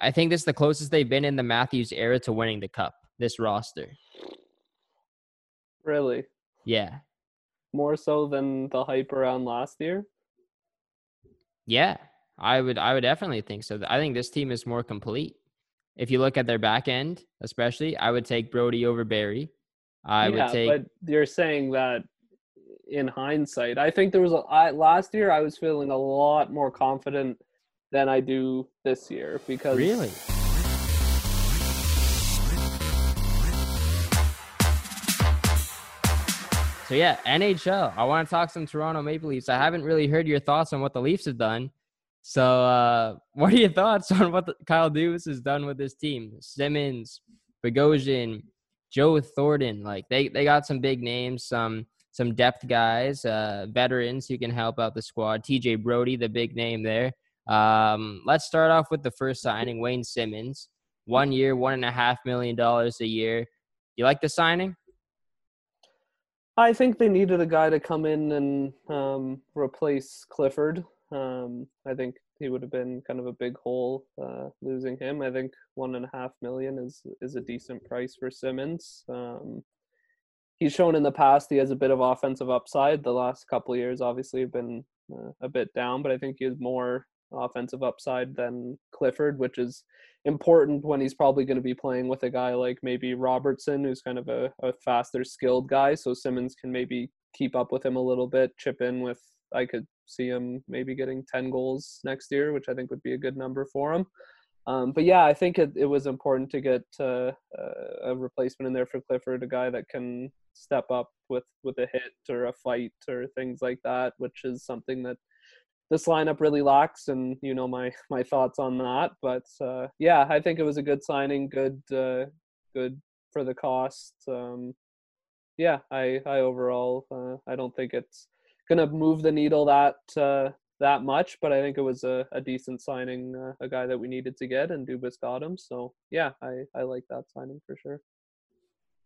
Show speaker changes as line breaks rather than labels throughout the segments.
I think this is the closest they've been in the Matthews era to winning the cup. This roster.
Really?
Yeah.
More so than the hype around last year?
Yeah. I would I would definitely think so. I think this team is more complete. If you look at their back end, especially, I would take Brodie over Barrie. I
yeah,
would take
but you're saying that in hindsight. I think there was a I, last year I was feeling a lot more confident than I do this year because
Really? So yeah, NHL. I want to talk some Toronto Maple Leafs. I haven't really heard your thoughts on what the Leafs have done. So, uh, what are your thoughts on what the, Kyle Dubas has done with this team? Simmonds, Bogosian, Joe Thornton. Like they they got some big names, some some depth guys, uh, veterans who can help out the squad. TJ Brodie, the big name there. Um, let's start off with the first signing, Wayne Simmonds. One year, one and a half million dollars a year. You like the signing?
I think they needed a guy to come in and um, replace Clifford. Um, I think he would have been kind of a big hole uh, losing him. I think one and a half million is is a decent price for Simmonds. Um, he's shown in the past he has a bit of offensive upside. The last couple of years, obviously, have been uh, a bit down, but I think he has more offensive upside than Clifford, which is important when he's probably going to be playing with a guy like maybe Robertson, who's kind of a, a faster, skilled guy. So Simmonds can maybe keep up with him a little bit, chip in with. I could see him maybe getting 10 goals next year, which I think would be a good number for him. Um, but yeah, I think it, it was important to get uh, a replacement in there for Clifford, a guy that can step up with with a hit or a fight or things like that, which is something that this lineup really locks, and you know my my thoughts on that. But uh, yeah, I think it was a good signing, good uh, good for the cost. Um, yeah, I I overall uh, I don't think it's gonna move the needle that uh, that much, but I think it was a, a decent signing, uh, a guy that we needed to get, and Dubas got him. So yeah, I I like that signing for sure.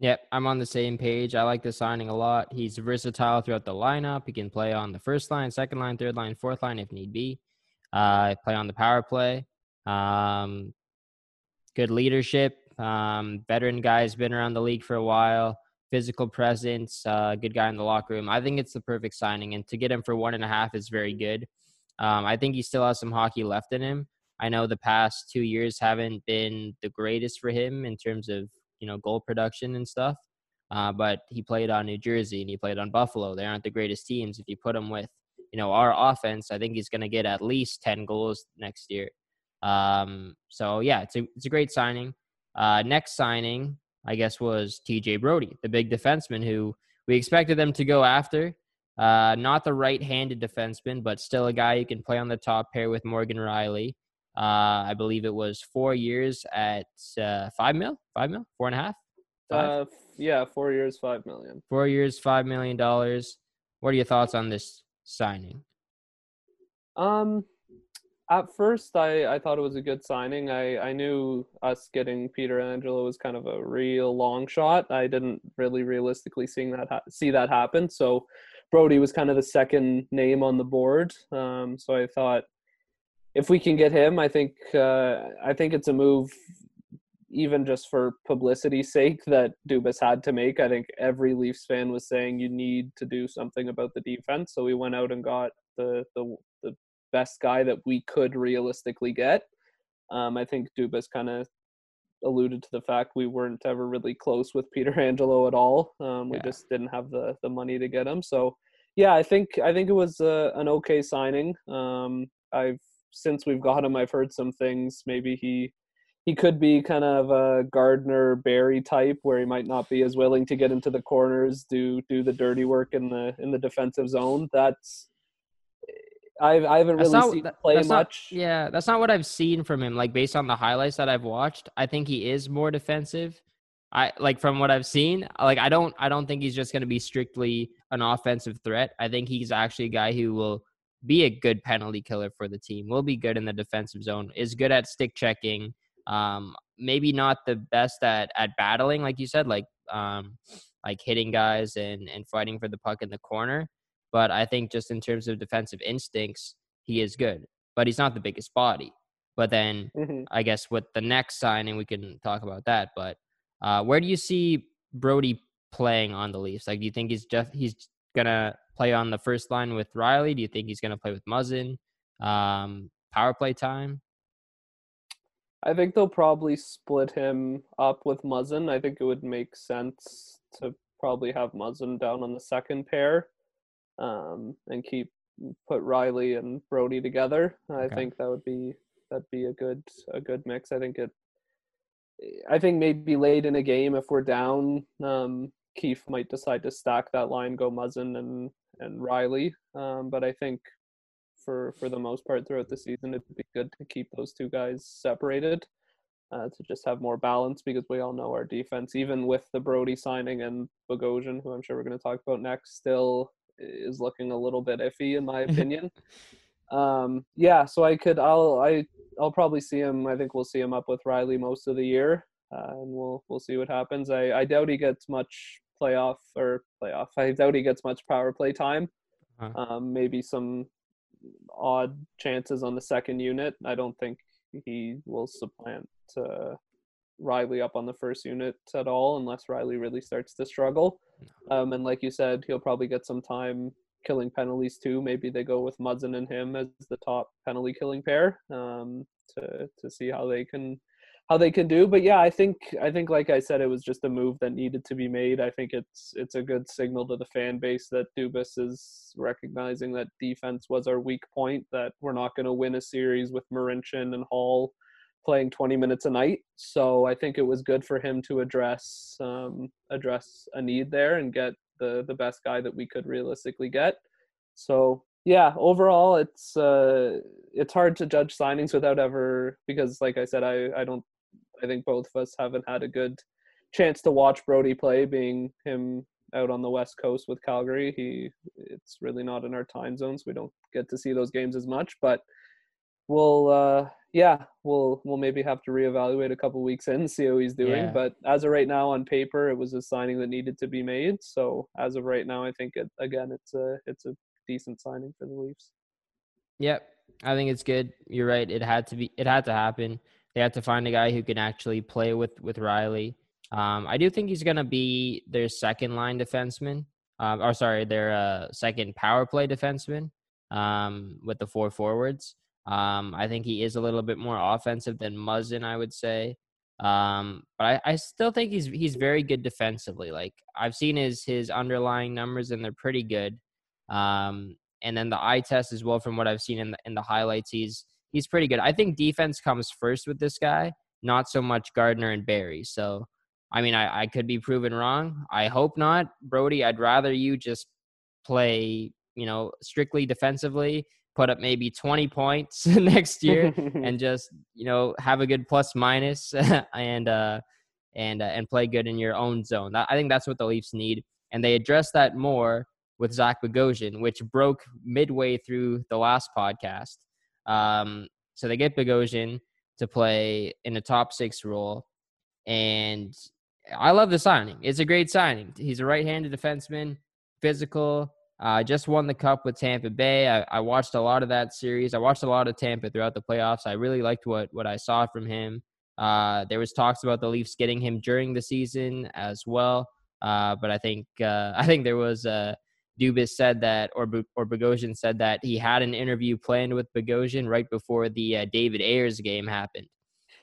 Yep, I'm on the same page. I like the signing a lot. He's versatile throughout the lineup. He can play on the first line, second line, third line, fourth line if need be. Uh, play on the power play. Um, good leadership. Um, veteran guy's been around the league for a while. Physical presence. Uh, good guy in the locker room. I think it's the perfect signing, and to get him for one and a half is very good. Um, I think he still has some hockey left in him. I know the past two years haven't been the greatest for him in terms of you know goal production and stuff. Uh, but he played on New Jersey and he played on Buffalo. They aren't the greatest teams. If you put him with you know our offense, I think he's going to get at least ten goals next year. Um, so yeah, it's a it's a great signing. Uh, next signing, I guess, was T.J. Brodie, the big defenseman who we expected them to go after. Uh, not the right-handed defenseman, but still a guy who can play on the top pair with Morgan Rielly. Uh, I believe it was four years at uh, five mil, five mil, four and a half.
Five? Uh, yeah, four years, five million.
Four years, five million dollars. What are your thoughts on this signing?
Um, at first, I I thought it was a good signing. I I knew us getting Pietrangelo was kind of a real long shot. I didn't really realistically seeing that ha- see that happen. So Brodie was kind of the second name on the board. Um, so I thought if we can get him, I think uh, I think it's a move, even just for publicity's sake, that Dubas had to make. I think every Leafs fan was saying you need to do something about the defense, so we went out and got the the, the best guy that we could realistically get. Um, I think Dubas kind of alluded to the fact we weren't ever really close with Peter Angelo at all. Um, we yeah. just didn't have the the money to get him. So yeah, I think I think it was uh, an okay signing. Um, I've since we've got him, I've heard some things. Maybe he he could be kind of a Gardiner Barrie type, where he might not be as willing to get into the corners, do do the dirty work in the in the defensive zone. That's I've I haven't really not, seen that, play much.
Not, yeah, that's not what I've seen from him. Like based on the highlights that I've watched, I think he is more defensive. I like from what I've seen. Like I don't I don't think he's just going to be strictly an offensive threat. I think he's actually a guy who will be a good penalty killer for the team. Will be good in the defensive zone. Is good at stick checking. Um, maybe not the best at at battling, like you said, like um, like hitting guys and and fighting for the puck in the corner. But I think just in terms of defensive instincts, he is good. But he's not the biggest body. But then
hmm
I guess with the next signing, we can talk about that. But uh, where do you see Brodie playing on the Leafs? Like, do you think he's just he's gonna play on the first line with Rielly? Do you think he's gonna play with Muzzin? Um, power play time.
I think they'll probably split him up with Muzzin. I think it would make sense to probably have Muzzin down on the second pair, um, and keep put Rielly and Brodie together. I
Okay.
think that would be that'd be a good a good mix. I think it. I think maybe late in a game if we're down, um, Keefe might decide to stack that line, go Muzzin and and Rielly. Um, but I think for for the most part throughout the season, it'd be good to keep those two guys separated uh, to just have more balance because we all know our defense, even with the Brodie signing and Bogosian, who I'm sure we're going to talk about next, still is looking a little bit iffy in my opinion. um, yeah, so I could I'll I I'll probably see him. I think we'll see him up with Rielly most of the year, uh, and we'll we'll see what happens. I I doubt he gets much playoff or playoff. I doubt he gets much power play time.
Uh-huh.
Um, maybe some odd chances on the second unit. I don't think he will supplant uh, Rielly up on the first unit at all unless Rielly really starts to struggle. Um, and like you said, he'll probably get some time killing penalties too. Maybe they go with Muzzin and him as the top penalty killing pair um, to to see how they can how they can do. But yeah, I think I think like I said, it was just a move that needed to be made. I think it's it's a good signal to the fan base that Dubas is recognizing that defense was our weak point. That we're not going to win a series with Marincin and Holl playing 20 minutes a night. So I think it was good for him to address um, address a need there and get the the best guy that we could realistically get. So yeah, overall it's uh, it's hard to judge signings without ever because like I said, I I don't I think both of us haven't had a good chance to watch Brodie play, being him out on the west coast with Calgary. He it's really not in our time zones. We don't get to see those games as much, but we'll uh yeah, we'll we'll maybe have to reevaluate a couple weeks in, see how he's doing.
Yeah.
But as of right now, on paper, it was a signing that needed to be made. So as of right now, I think it again, it's a it's a decent signing for the Leafs.
Yep, I think it's good. You're right. It had to be. It had to happen. They had to find a guy who can actually play with with Rielly. Um, I do think he's gonna be their second line defenseman. Um, or sorry, their uh, second power play defenseman. Um, with the four forwards. Um, I think he is a little bit more offensive than Muzzin, I would say. Um, but I, I still think he's he's very good defensively. Like I've seen his his underlying numbers and they're pretty good. Um, and then the eye test as well from what I've seen in the in the highlights, he's he's pretty good. I think defense comes first with this guy, not so much Gardiner and Barrie. So I mean I, I could be proven wrong. I hope not. Brodie, I'd rather you just play, you know, strictly defensively, put up maybe 20 points next year and just you know have a good plus minus and uh and uh, and play good in your own zone. I think that's what the Leafs need, and they address that more with Zach Bogosian, which broke midway through the last podcast. Um, so they get Bogosian to play in a top six role, and I love the signing. It's a great signing. He's a right-handed defenseman, physical. Uh, just won the cup with Tampa Bay. I, I watched a lot of that series. I watched a lot of Tampa throughout the playoffs. I really liked what what I saw from him. Uh, there was talks about the Leafs getting him during the season as well, uh, but I think uh, I think there was uh, Dubas said that, or or Bogosian said that he had an interview planned with Bogosian right before the uh, David Ayres game happened.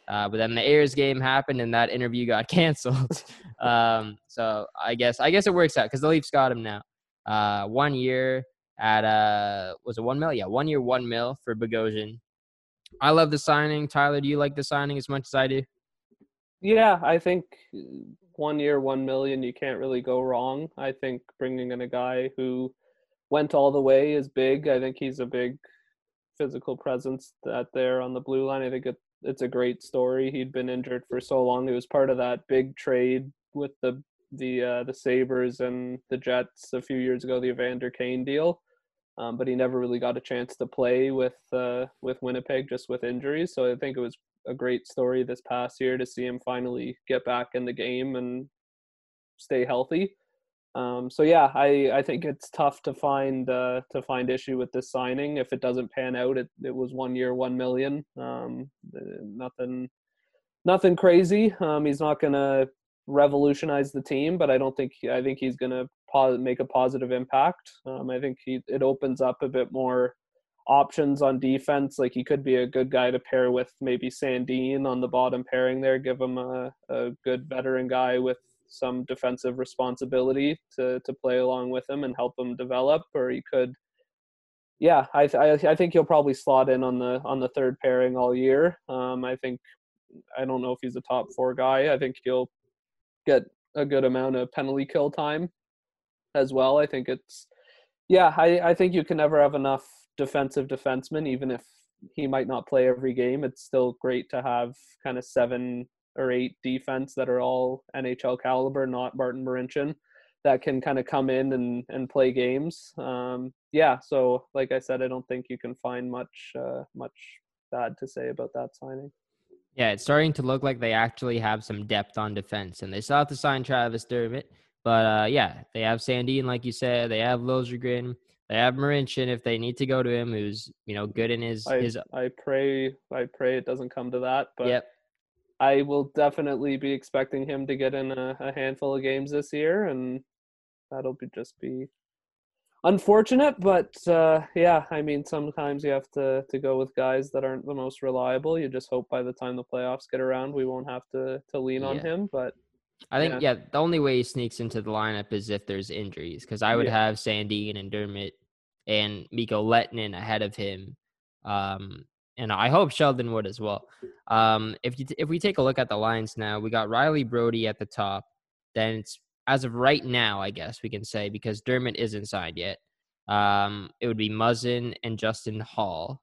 Uh, but then the Ayres game happened, and that interview got canceled. um, so I guess I guess it works out because the Leafs got him now. Uh, one year at uh was it one mil? Yeah, one year, one mil for Bogosian. I love the signing. Tyler, do you like the signing as much as I do?
Yeah, I think one year, one million, you can't really go wrong. I think bringing in a guy who went all the way is big. I think he's a big physical presence that there on the blue line. I think it, it's a great story. He'd been injured for so long. He was part of that big trade with the the uh, the Sabres and the Jets a few years ago, the Evander Kane deal. Um, but he never really got a chance to play with uh, with Winnipeg just with injuries. So I think it was a great story this past year to see him finally get back in the game and stay healthy. Um, so yeah, I, I think it's tough to find uh, to find issue with this signing. If it doesn't pan out, it, it was one year, one million. Um, nothing nothing crazy. Um, he's not gonna revolutionize the team, but I don't think I think he's gonna pos- make a positive impact. Um, I think he it opens up a bit more options on defense. Like he could be a good guy to pair with maybe Sandin on the bottom pairing there. Give him a, a good veteran guy with some defensive responsibility to to play along with him and help him develop. Or he could, yeah, I I, I think he'll probably slot in on the on the third pairing all year. Um, I think I don't know if he's a top four guy. I think he'll get a good amount of penalty kill time as well. I think it's yeah, I, I think you can never have enough defensive defenseman, even if he might not play every game. It's still great to have kind of seven or eight defense that are all NHL caliber, not Martin Marincin, that can kind of come in and, and play games. Um, yeah, so like I said, I don't think you can find much uh, much bad to say about that signing.
Yeah, it's starting to look like they actually have some depth on defense, and they still have to sign Travis Dermott. But uh, yeah, they have Sandin, like you said. They have Liljegren. They have Marincin if they need to go to him, who's you know good in his
I,
his.
I pray I pray it doesn't come to that, but
yep.
I will definitely be expecting him to get in a, a handful of games this year, and that'll be just be unfortunate. But uh, yeah, I mean sometimes you have to to go with guys that aren't the most reliable. You just hope by the time the playoffs get around, we won't have to to lean yeah. on him. But
I think yeah. yeah. the only way he sneaks into the lineup is if there's injuries, because I would yeah. have Sandin and Dermott and Mikko Lehtonen ahead of him. Um, and I hope Sheldon would as well. Um, if you if we take a look at the lines now, we got Rielly Brodie at the top. Then it's as of right now, I guess we can say because Dermott isn't signed yet. Um, it would be Muzzin and Justin Holl,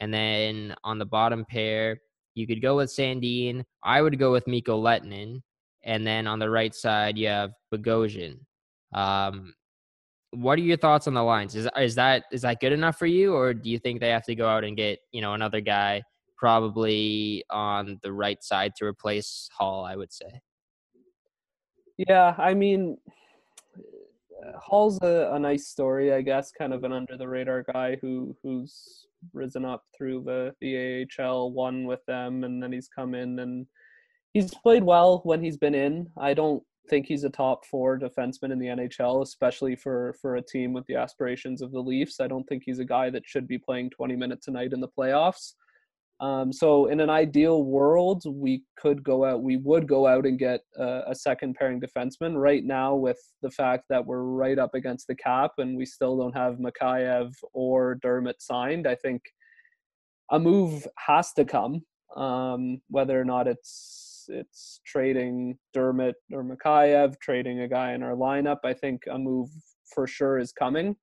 and then on the bottom pair, you could go with Sandin. I would go with Mikko Lehtonen, and then on the right side you have Bogosian. Um, what are your thoughts on the lines? Is is that is that good enough for you, or do you think they have to go out and get you know another guy probably on the right side to replace Holl? I would say.
Yeah, I mean, Holl's a, a nice story, I guess. Kind of an under the radar guy who who's risen up through the the AHL, won with them, and then he's come in and he's played well when he's been in. I don't think he's a top four defenseman in the NHL, especially for for a team with the aspirations of the Leafs. I don't think he's a guy that should be playing 20 minutes a night in the playoffs. Um, so in an ideal world, we could go out, we would go out and get a, a, second pairing defenseman. Right now, with the fact that we're right up against the cap and we still don't have Mikheyev or Dermott signed, I think a move has to come. Um, whether or not it's it's trading Dermott or Mikheyev, trading a guy in our lineup. I think a move for sure is coming.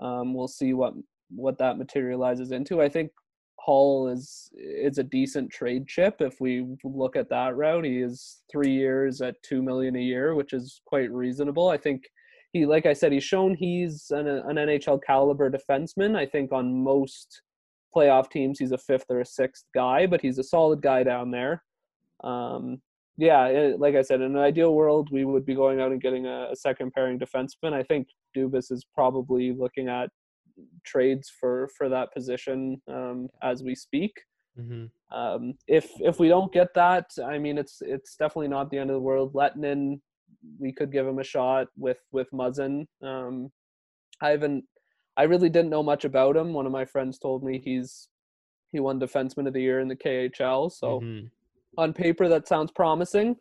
Um, we'll see what what that materializes into. I think Holl is is a decent trade chip if we look at that route. He is three years at two million a year, which is quite reasonable. I think he, like I said, he's shown he's an, an NHL caliber defenseman. I think on most playoff teams he's a fifth or a sixth guy, but he's a solid guy down there um, yeah, like I said, in an ideal world, we would be going out and getting a, a second pairing defenseman. I think Dubas is probably looking at trades for for that position um, as we speak. Mm-hmm. Um, if if we don't get that, I mean, it's it's definitely not the end of the world. Lehtonen, we could give him a shot with with Muzzin. Um, I haven't, I really didn't know much about him. One of my friends told me he's he won defenseman of the year in the KHL, so. Mm-hmm on paper that sounds promising.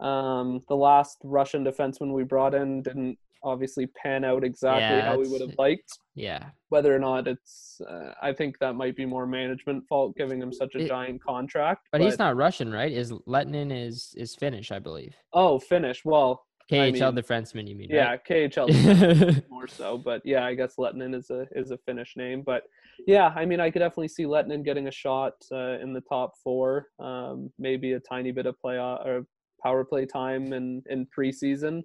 Um, the last Russian defenseman we brought in didn't obviously pan out exactly yeah, how we would have liked.
Yeah.
Whether or not it's, uh, I think that might be more management fault giving him such a it, giant contract.
But, but, he's not Russian, right? Is Lehtonen is is Finnish, I believe.
Oh, Finnish. Well,
KHL I mean, defenseman, you mean?
Yeah,
right?
KHL more so. But yeah, I guess Lehtonen is a is a Finnish name. But yeah, I mean, I could definitely see Lehtonen getting a shot uh, in the top four. Um, maybe a tiny bit of play or power play time in in preseason.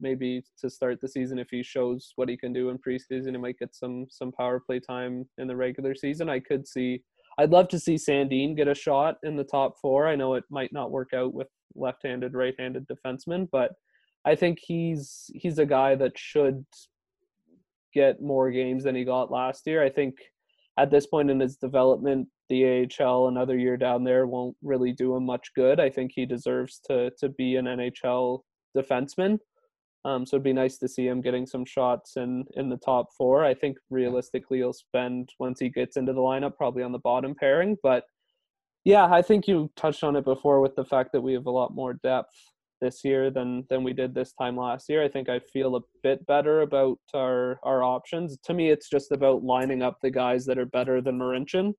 Maybe to start the season, if he shows what he can do in preseason, he might get some some power play time in the regular season. I could see. I'd love to see Sandin get a shot in the top four. I know it might not work out with left-handed, right-handed defensemen, but I think he's he's a guy that should get more games than he got last year. I think at this point in his development, the AHL another year down there won't really do him much good. I think he deserves to to be an NHL defenseman. Um, so it'd be nice to see him getting some shots in in the top four. I think realistically he'll spend once he gets into the lineup probably on the bottom pairing. But yeah, I think you touched on it before with the fact that we have a lot more depth this year than than we did this time last year. I think I feel a bit better about our our options. To me, it's just about lining up the guys that are better than Marincin. And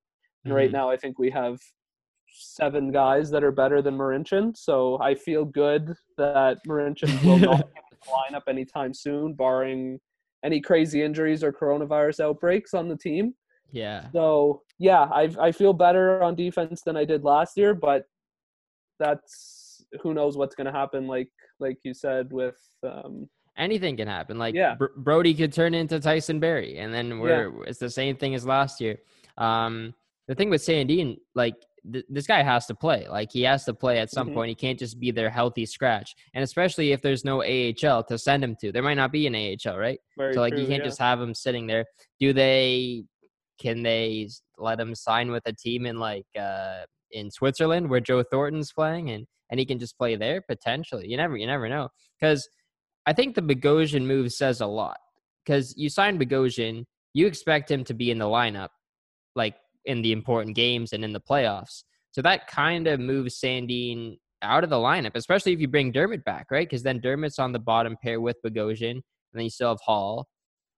mm-hmm. right now, I think we have seven guys that are better than Marincin. So I feel good that Marincin will not line up anytime soon, barring any crazy injuries or coronavirus outbreaks on the team.
Yeah.
So yeah, I I feel better on defense than I did last year, but that's who knows what's going to happen. Like like you said with um,
anything can happen. Like
yeah.
Br- Brodie could turn into Tyson Barrie, and then we're yeah. it's the same thing as last year. Um, the thing with Sandin, like th- this guy has to play. Like he has to play at some mm-hmm. point. He can't just be their healthy scratch. And especially if there's no AHL to send him to, there might not be an AHL, right?
Very
so like
true,
you can't
yeah.
just have him sitting there. Do they? Can they let him sign with a team in like uh in Switzerland where Joe Thornton's playing and and he can just play there potentially? You never you never know because I think the Bogosian move says a lot because you sign Bogosian, you expect him to be in the lineup like in the important games and in the playoffs. So that kind of moves Sandin out of the lineup, especially if you bring Dermott back, right? Because then Dermott's on the bottom pair with Bogosian, and then you still have Holl.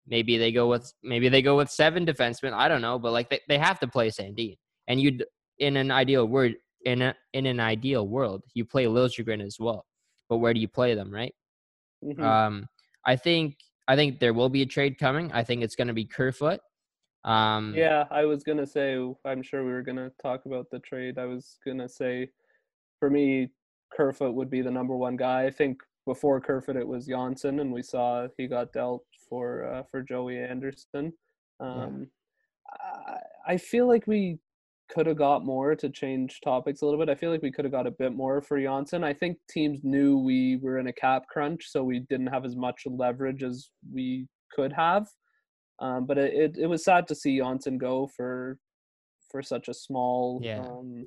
Maybe they go with maybe they go with seven defensemen. I don't know, but like they, they have to play Sandin. And you'd in an ideal word in a, in an ideal world, you play Liljegren as well. But where do you play them, right? Mm-hmm. Um, I think I think there will be a trade coming. I think it's going to be Kerfoot. Um,
yeah, I was gonna say. I'm sure we were gonna talk about the trade. I was gonna say, for me, Kerfoot would be the number one guy. I think before Kerfoot it was Johnsson, and we saw he got dealt for uh, for Joey Anderson. Um, yeah. I, I feel like we could have got more to change topics a little bit. I feel like we could have got a bit more for Johnsson. I think teams knew we were in a cap crunch, so we didn't have as much leverage as we could have. Um, but it, it, it was sad to see Johnsson go for for such a small.
Yeah,
um,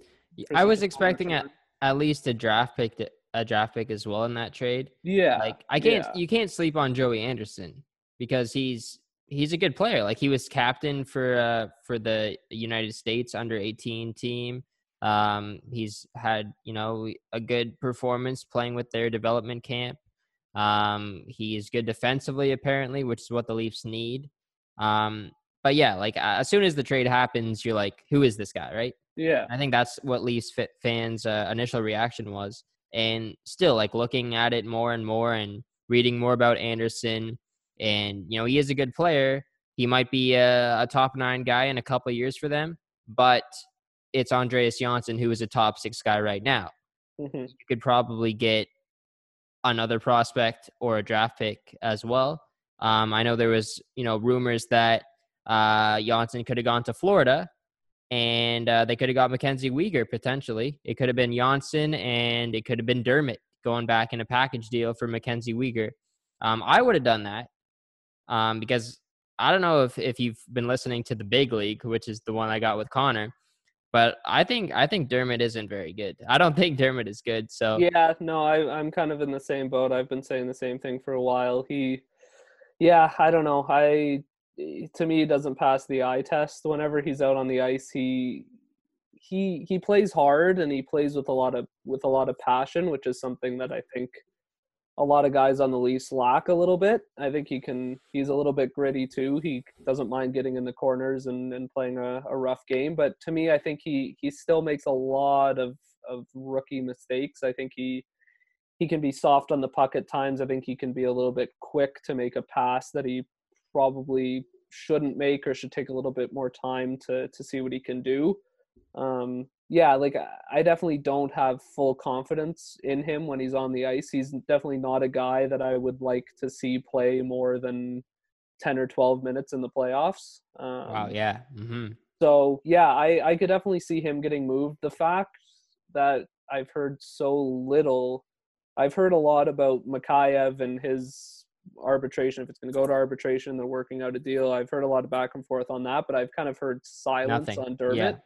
I was expecting at, at least a draft pick to, a draft pick as well in that trade.
Yeah,
like I can't
yeah.
you can't sleep on Joey Anderson because he's he's a good player. Like he was captain for uh for the United States under 18 team. Um, he's had you know a good performance playing with their development camp. Um, he's good defensively apparently, which is what the Leafs need. Um, but yeah, like uh, as soon as the trade happens, you're like, who is this guy, right?
Yeah.
I think that's what Leafs fans' uh, initial reaction was. And still, like looking at it more and more and reading more about Anderson, and you know, he is a good player. He might be a, a top nine guy in a couple years for them, but it's Andreas Johnsson who is a top six guy right now.
Mm-hmm. You
could probably get another prospect or a draft pick as well. Um, I know there was, you know, rumors that uh, Johnsson could have gone to Florida, and uh, they could have got Mackenzie Weegar potentially. It could have been Johnsson, and it could have been Dermott going back in a package deal for Mackenzie Weegar. Um, I would have done that um, because I don't know if if you've been listening to the Big League, which is the one I got with Connor. But I think I think Dermott isn't very good. I don't think Dermott is good. So
yeah, no, I, I'm kind of in the same boat. I've been saying the same thing for a while. He yeah, I don't know. I to me he doesn't pass the eye test whenever he's out on the ice. He he he plays hard and he plays with a lot of with a lot of passion, which is something that I think a lot of guys on the Leafs lack a little bit. I think he can he's a little bit gritty too. He doesn't mind getting in the corners and, and playing a, a rough game. But to me I think he he still makes a lot of, of rookie mistakes. I think he he can be soft on the puck at times. I think he can be a little bit quick to make a pass that he probably shouldn't make or should take a little bit more time to to see what he can do. Um, yeah, like I definitely don't have full confidence in him when he's on the ice. He's definitely not a guy that I would like to see play more than 10 or 12 minutes in the playoffs. Um,
wow, yeah. Mm-hmm.
So, yeah, I, I could definitely see him getting moved. The fact that I've heard so little I've heard a lot about Mikheyev and his arbitration. If it's going to go to arbitration, they're working out a deal. I've heard a lot of back and forth on that, but I've kind of heard silence
Nothing.
on Dermott.
Yeah.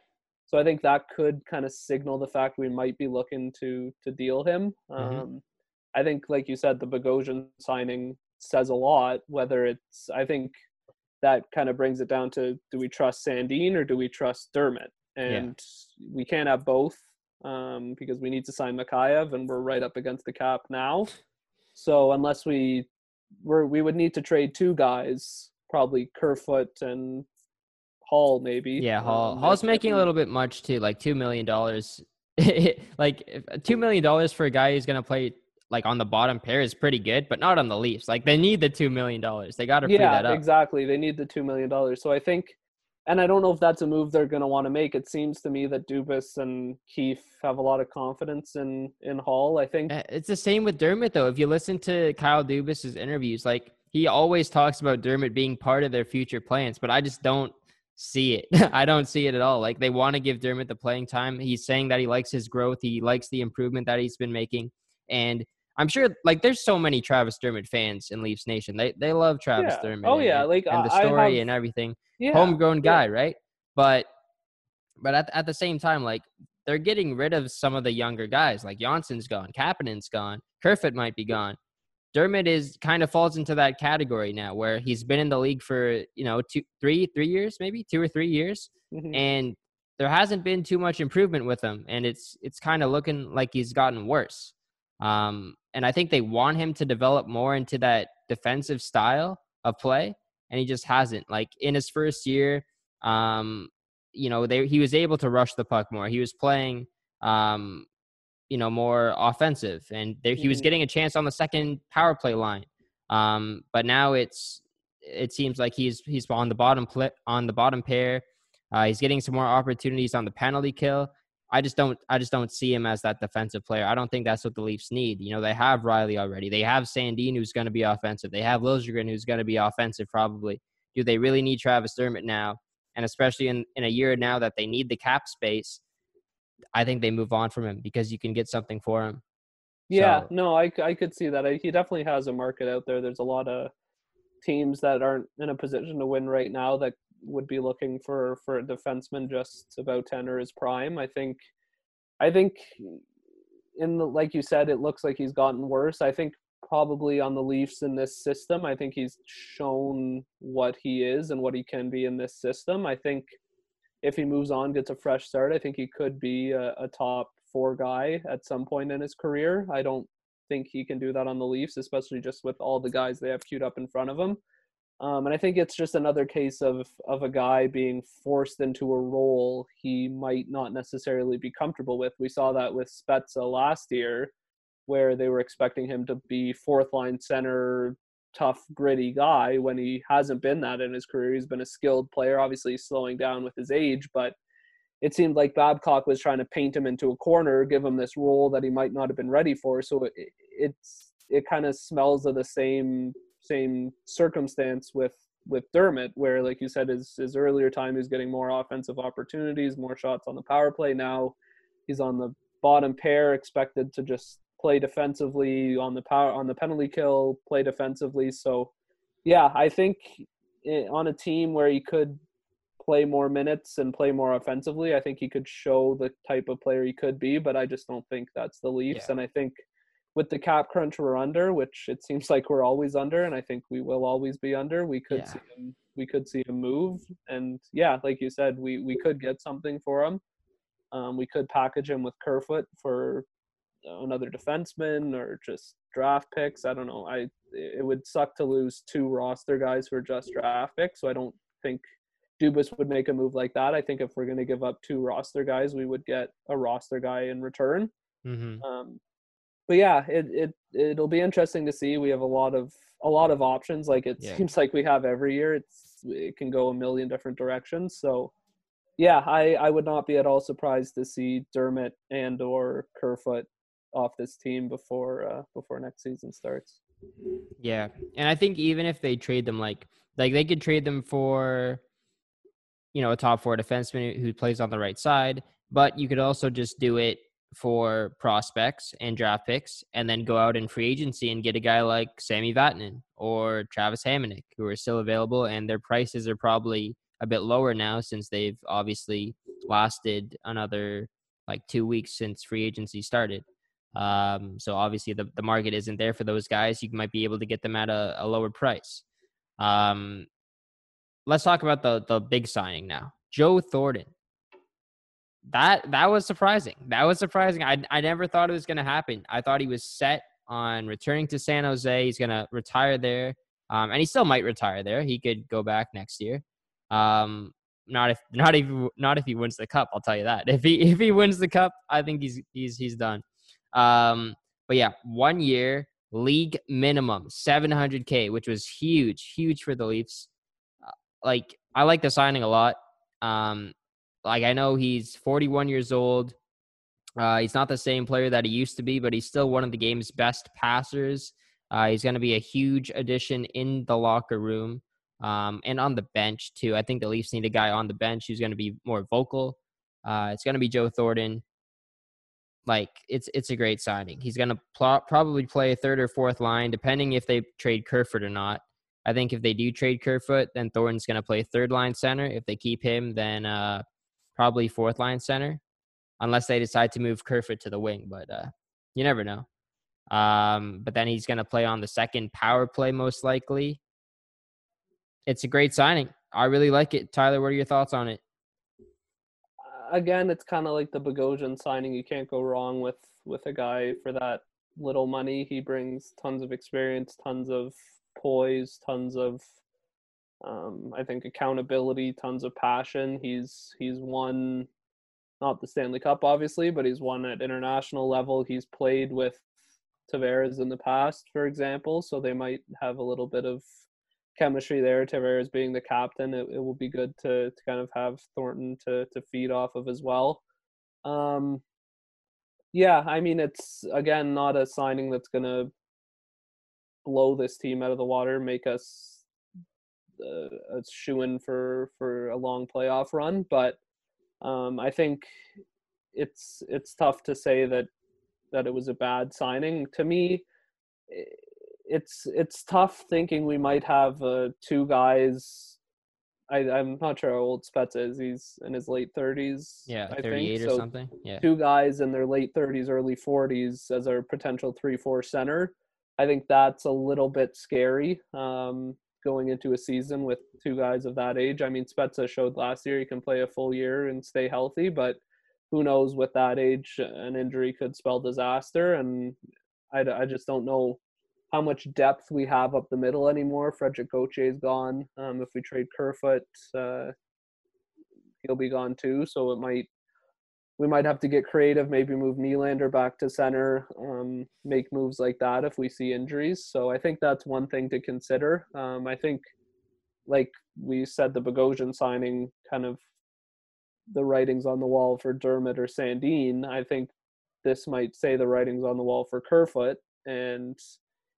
So I think that could kind of signal the fact we might be looking to to deal him.
Mhm.
Um, I think, like you said, the Bogosian signing says a lot. Whether it's, I think that kind of brings it down to do we trust Sandin or do we trust Dermott? And we can't have both um, because we need to sign Mikheyev and we're right up against the cap now. So unless we we're, we would need to trade two guys, probably Kerfoot and Holl, maybe.
Yeah, Holl.
Um, Holl's
making a little bit much too, like two million dollars. like two million dollars for a guy who's gonna play like on the bottom pair is pretty good, but not on the Leafs. Like they need the two million dollars. They got to free
yeah,
that up.
exactly. They need the two million dollars. So I think, and I don't know if that's a move they're going to want to make. It seems to me that Dubas and Keefe have a lot of confidence in in Holl. I think.
Uh, It's the same with Dermott though. If you listen to Kyle Dubas's interviews, like he always talks about Dermott being part of their future plans, but I just don't see it. I don't see it at all. Like they want to give Dermott the playing time. He's saying that he likes his growth, he likes the improvement that he's been making, and I'm sure like there's so many Travis Dermott fans in Leafs Nation. They they love Travis
Yeah.
Dermott.
Oh,
and-
yeah, like,
and the story
have-
and everything.
Yeah.
Homegrown
yeah.
guy, right? But but at at the same time, like they're getting rid of some of the younger guys. Like Johnsson's gone, Kapanen's gone, Kerfoot might be gone. Dermott is kind of falls into that category now, where he's been in the league for you know two, three, three years, maybe two or three years,
Mhm.
and there hasn't been too much improvement with him, and it's it's kind of looking like he's gotten worse. Um, and I think they want him to develop more into that defensive style of play, and he just hasn't. Like in his first year, um, you know, they, he was able to rush the puck more. He was playing, um, you know, more offensive, and there, he was getting a chance on the second power play line. Um, but now it's it seems like he's he's on the bottom pla on the bottom pair. Uh, he's getting some more opportunities on the penalty kill. I just don't I just don't see him as that defensive player. I don't think that's what the Leafs need. You know, they have Rielly already. They have Sandin who's going to be offensive. They have Liljegren who's going to be offensive probably. Do they really need Travis Dermott now? And especially in, in a year now that they need the cap space, I think they move on from him because you can get something for him.
Yeah,
So-
no, I could see that. I, he definitely has a market out there. There's a lot of teams that aren't in a position to win right now that would be looking for for a defenseman just about ten or his prime. I think, I think, in the like you said, it looks like he's gotten worse. I think probably on the Leafs in this system, I think he's shown what he is and what he can be in this system. I think if he moves on, gets a fresh start, I think he could be a, a top four guy at some point in his career. I don't think he can do that on the Leafs, especially just with all the guys they have queued up in front of him. Um, and I think it's just another case of of a guy being forced into a role he might not necessarily be comfortable with. We saw that with Spezza last year, where they were expecting him to be fourth line center, tough, gritty guy when he hasn't been that in his career. He's been a skilled player. Obviously, slowing down with his age, but it seemed like Babcock was trying to paint him into a corner, give him this role that he might not have been ready for. So it, it's it kind of smells of the same same circumstance with with Dermott, where like you said, his his earlier time he's getting more offensive opportunities, more shots on the power play. Now he's on the bottom pair, expected to just play defensively on the power on the penalty kill, play defensively. So yeah, I think it, on a team where he could play more minutes and play more offensively, I think he could show the type of player he could be. But I just don't think that's the Leafs,
Yeah.
and I think with the cap crunch we're under, which it seems like we're always under, and I think we will always be under, we could
Yeah.
see him we could see him move. And yeah, like you said, we we could get something for him. Um, we could package him with Kerfoot for another defenseman or just draft picks. I don't know. I it would suck to lose two roster guys for just draft picks. So I don't think Dubas would make a move like that. I think if we're going to give up two roster guys, we would get a roster guy in return.
Mm-hmm.
Um, but yeah, it it it'll be interesting to see. We have a lot of a lot of options. Like it
Yeah.
seems like we have every year. It's it can go a million different directions. So yeah, I I would not be at all surprised to see Dermott and or Kerfoot off this team before uh, before next season starts.
Yeah, and I think even if they trade them, like like they could trade them for, you know, a top four defenseman who plays on the right side, but you could also just do it for prospects and draft picks and then go out in free agency and get a guy like Sami Vatanen or Travis Hamonic who are still available and their prices are probably a bit lower now since they've obviously lasted another like two weeks since free agency started. Um, so obviously the, the market isn't there for those guys. You might be able to get them at a, a lower price. Um, let's talk about the the big signing now. Joe Thornton that that was surprising. That was surprising. I I never thought it was going to happen. I thought he was set on returning to San Jose. He's going to retire there, um, and he still might retire there. He could go back next year. Um, not if not if not if he wins the cup. I'll tell you that. If he if he wins the cup, I think he's he's he's done. Um, but yeah, one year league minimum 700k, which was huge, huge for the Leafs. Uh, like I like the signing a lot. Um, like I know he's 41 years old. Uh, he's not the same player that he used to be, but he's still one of the game's best passers. Uh, he's going to be a huge addition in the locker room um, and on the bench too. I think the Leafs need a guy on the bench who's going to be more vocal. Uh, it's going to be Joe Thornton. Like it's it's a great signing. He's going to pl- probably play third or fourth line, depending if they trade Kerfoot or not. I think if they do trade Kerfoot, then Thornton's going to play third line center. If they keep him, then uh, probably fourth line center, unless they decide to move Kerfoot to the wing. But uh, you never know. Um, but then he's going to play on the second power play most likely. It's a great signing. I really like it. Tyler, what are your thoughts on it?
Again, it's kind of like the Bogosian signing. You can't go wrong with with a guy for that little money. He brings tons of experience, tons of poise, tons of um, I think accountability, tons of passion. He's he's won not the Stanley Cup obviously, but he's won at international level. He's played with Tavares in the past, for example, so they might have a little bit of chemistry there. Tavares being the captain, it, it will be good to to kind of have Thornton to to feed off of as well. Um, yeah, I mean it's again not a signing that's gonna blow this team out of the water, make us a, a shoe in for for a long playoff run. But um, I think it's it's tough to say that that it was a bad signing. To me, it's it's tough thinking we might have uh, two guys. I, I'm not sure how old Spezza is. He's in his late 30s.
Yeah, 38 or so something. Yeah.
Two guys in their late 30s, early 40s as our potential 3 4 center. I think that's a little bit scary. Um, going into a season with two guys of that age. I mean, Spezza showed last year he can play a full year and stay healthy, but who knows with that age, an injury could spell disaster. And I, I just don't know how much depth we have up the middle anymore. Frederik Gauthier is gone. Um, if we trade Kerfoot, uh, he'll be gone too. So it might we might have to get creative, maybe move Nylander back to center, um, make moves like that if we see injuries. So I think that's one thing to consider. Um, I think, like we said, the Bogosian signing kind of the writings on the wall for Dermott or Sandin. I think this might say the writings on the wall for Kerfoot, and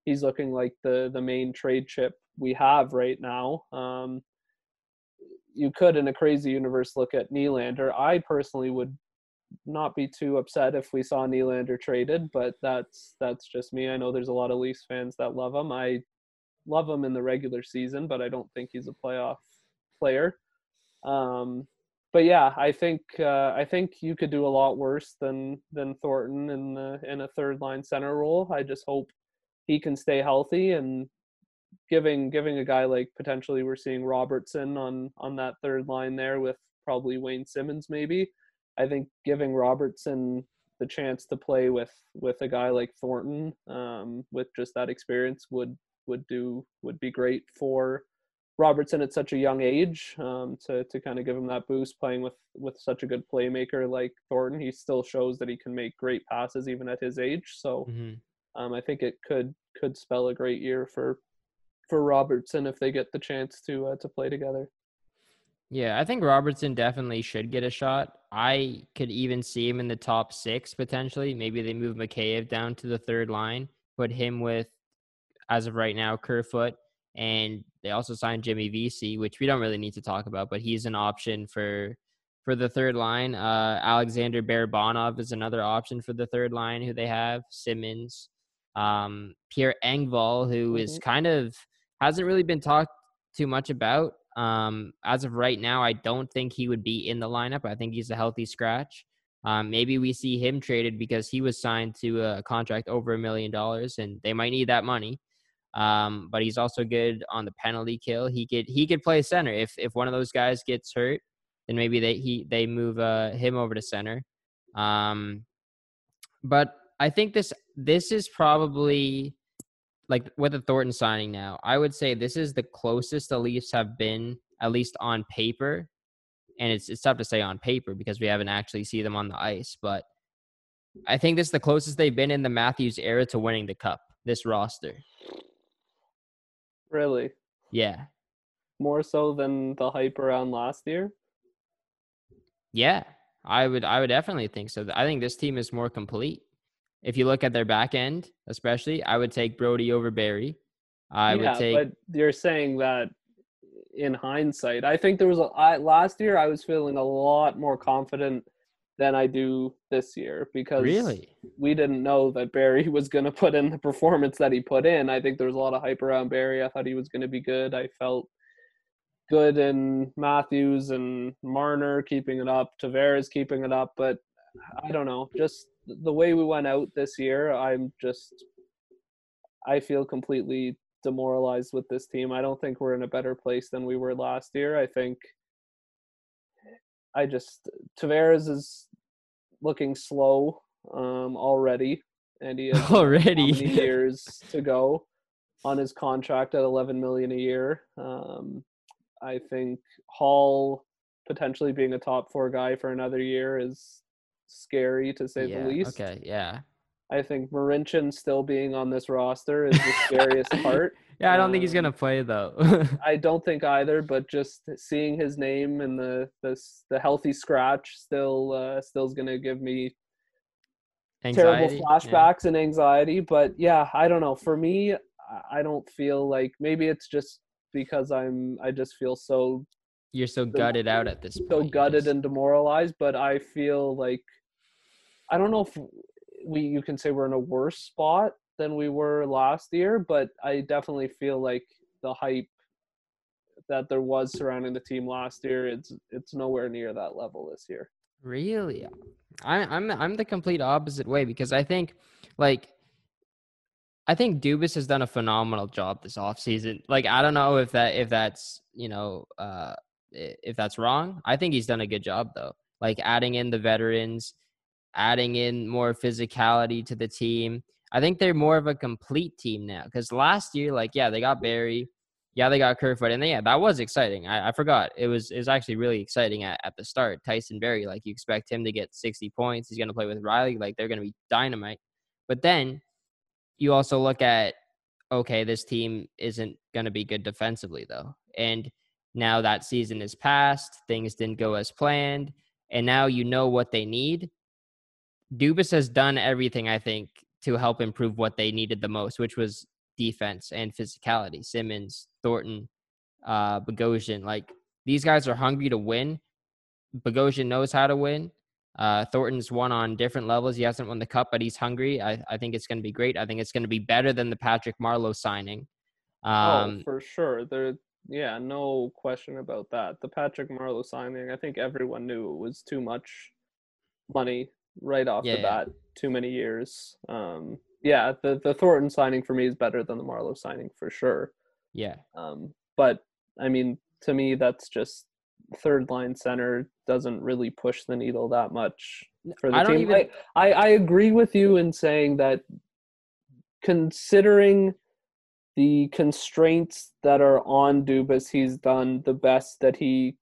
he's looking like the the main trade chip we have right now. Um, you could, in a crazy universe, look at Nylander. I personally would not be too upset if we saw Nylander traded, but that's that's just me. I know there's a lot of Leafs fans that love him. I love him in the regular season, but I don't think he's a playoff player. Um, but yeah, I think uh, I think you could do a lot worse than than Thornton in the in a third line center role. I just hope he can stay healthy and giving giving a guy like potentially we're seeing Robertson on on that third line there with probably Wayne Simmonds maybe I think giving Robertson the chance to play with with a guy like Thornton um, with just that experience would would do would be great for Robertson at such a young age um, to to kind of give him that boost playing with with such a good playmaker like Thornton. He still shows that he can make great passes even at his age. So mm-hmm. Um, I think it could could spell a great year for for Robertson if they get the chance to uh, to play together.
Yeah, I think Robertson definitely should get a shot. I could even see him in the top six potentially. Maybe they move Mikheyev down to the third line, put him with, as of right now, Kerfoot, and they also signed Jimmy Vesey, which we don't really need to talk about, but he's an option for for the third line. Uh, Alexander Barabanov is another option for the third line who they have. Simmonds, um, Pierre Engvall, who mm-hmm. is kind of hasn't really been talked too much about. Um, as of right now, I don't think he would be in the lineup. I think he's a healthy scratch. Um, maybe we see him traded because he was signed to a contract over a million dollars, and they might need that money. Um, but he's also good on the penalty kill. He could he could play center if if one of those guys gets hurt, then maybe they he they move uh, him over to center. Um, but I think this this is probably like with the Thornton signing now. I would say this is the closest the Leafs have been, at least on paper. And it's it's tough to say on paper because we haven't actually see them on the ice. But I think this is the closest they've been in the Matthews era to winning the cup. This roster.
Really?
Yeah.
More so than the hype around last year?
Yeah. I would I would definitely think so. I think this team is more complete. If you look at their back end, especially, I would take Brodie over Barrie. I yeah, would take
but you're saying that in hindsight. I think there was a I, last year I was feeling a lot more confident than I do this year because
really
we didn't know that Barrie was going to put in the performance that he put in. I think there was a lot of hype around Barrie. I thought he was going to be good. I felt good in Matthews and Marner keeping it up, Tavares keeping it up, but I don't know. Just the way we went out this year, I'm just I feel completely demoralized with this team. I don't think we're in a better place than we were last year. I think I just Tavares is looking slow um, already, and he has
already
years to go on his contract at 11 million a year. Um, I think Holl potentially being a top four guy for another year is scary to say
yeah,
the least.
Okay, yeah.
I think Marincin still being on this roster is the scariest part.
Yeah, I don't um, think he's gonna um, play though.
I don't think either, but just seeing his name and the the the healthy scratch still uh, still is gonna give me anxiety, terrible flashbacks yeah. and anxiety. But yeah, I don't know. For me, I don't feel like maybe it's just because I'm I just feel so
you're so gutted out at this
point. So gutted and demoralized, but I feel like I don't know if we you can say we're in a worse spot than we were last year, but I definitely feel like the hype that there was surrounding the team last year, it's it's nowhere near that level this year.
Really, I, I'm I'm the complete opposite way because I think like I think Dubas has done a phenomenal job this offseason. Like I don't know if that if that's you know uh if that's wrong. I think he's done a good job though. Like adding in the veterans, adding in more physicality to the team. I think they're more of a complete team now. Because last year, like, yeah, they got Barrie, yeah, they got Kerfoot, and yeah, that was exciting. I, I forgot it was it was actually really exciting at, at the start. Tyson Barrie, like, you expect him to get sixty points. He's going to play with Rielly, like they're going to be dynamite. But then you also look at okay, this team isn't going to be good defensively though, and now that season is past, things didn't go as planned, and now you know what they need. Dubas has done everything I think to help improve what they needed the most, which was defense and physicality. Simmonds, Thornton, uh, Bogosian, like these guys are hungry to win. Bogosian knows how to win. Uh, Thornton's won on different levels. He hasn't won the cup, but he's hungry. I, I think it's going to be great. I think it's going to be better than the Patrick Marleau signing.
Oh, um, oh, for sure. There, yeah, no question about that. The Patrick Marleau signing, I think everyone knew it was too much money right off yeah, the bat. Too many years. Um, yeah, the the Thornton signing for me is better than the Marleau signing for sure.
Yeah.
Um, but I mean, to me, that's just third line center doesn't really push the needle that much for the I team. Even... I, I I agree with you in saying that considering the constraints that are on Dubas, he's done the best that he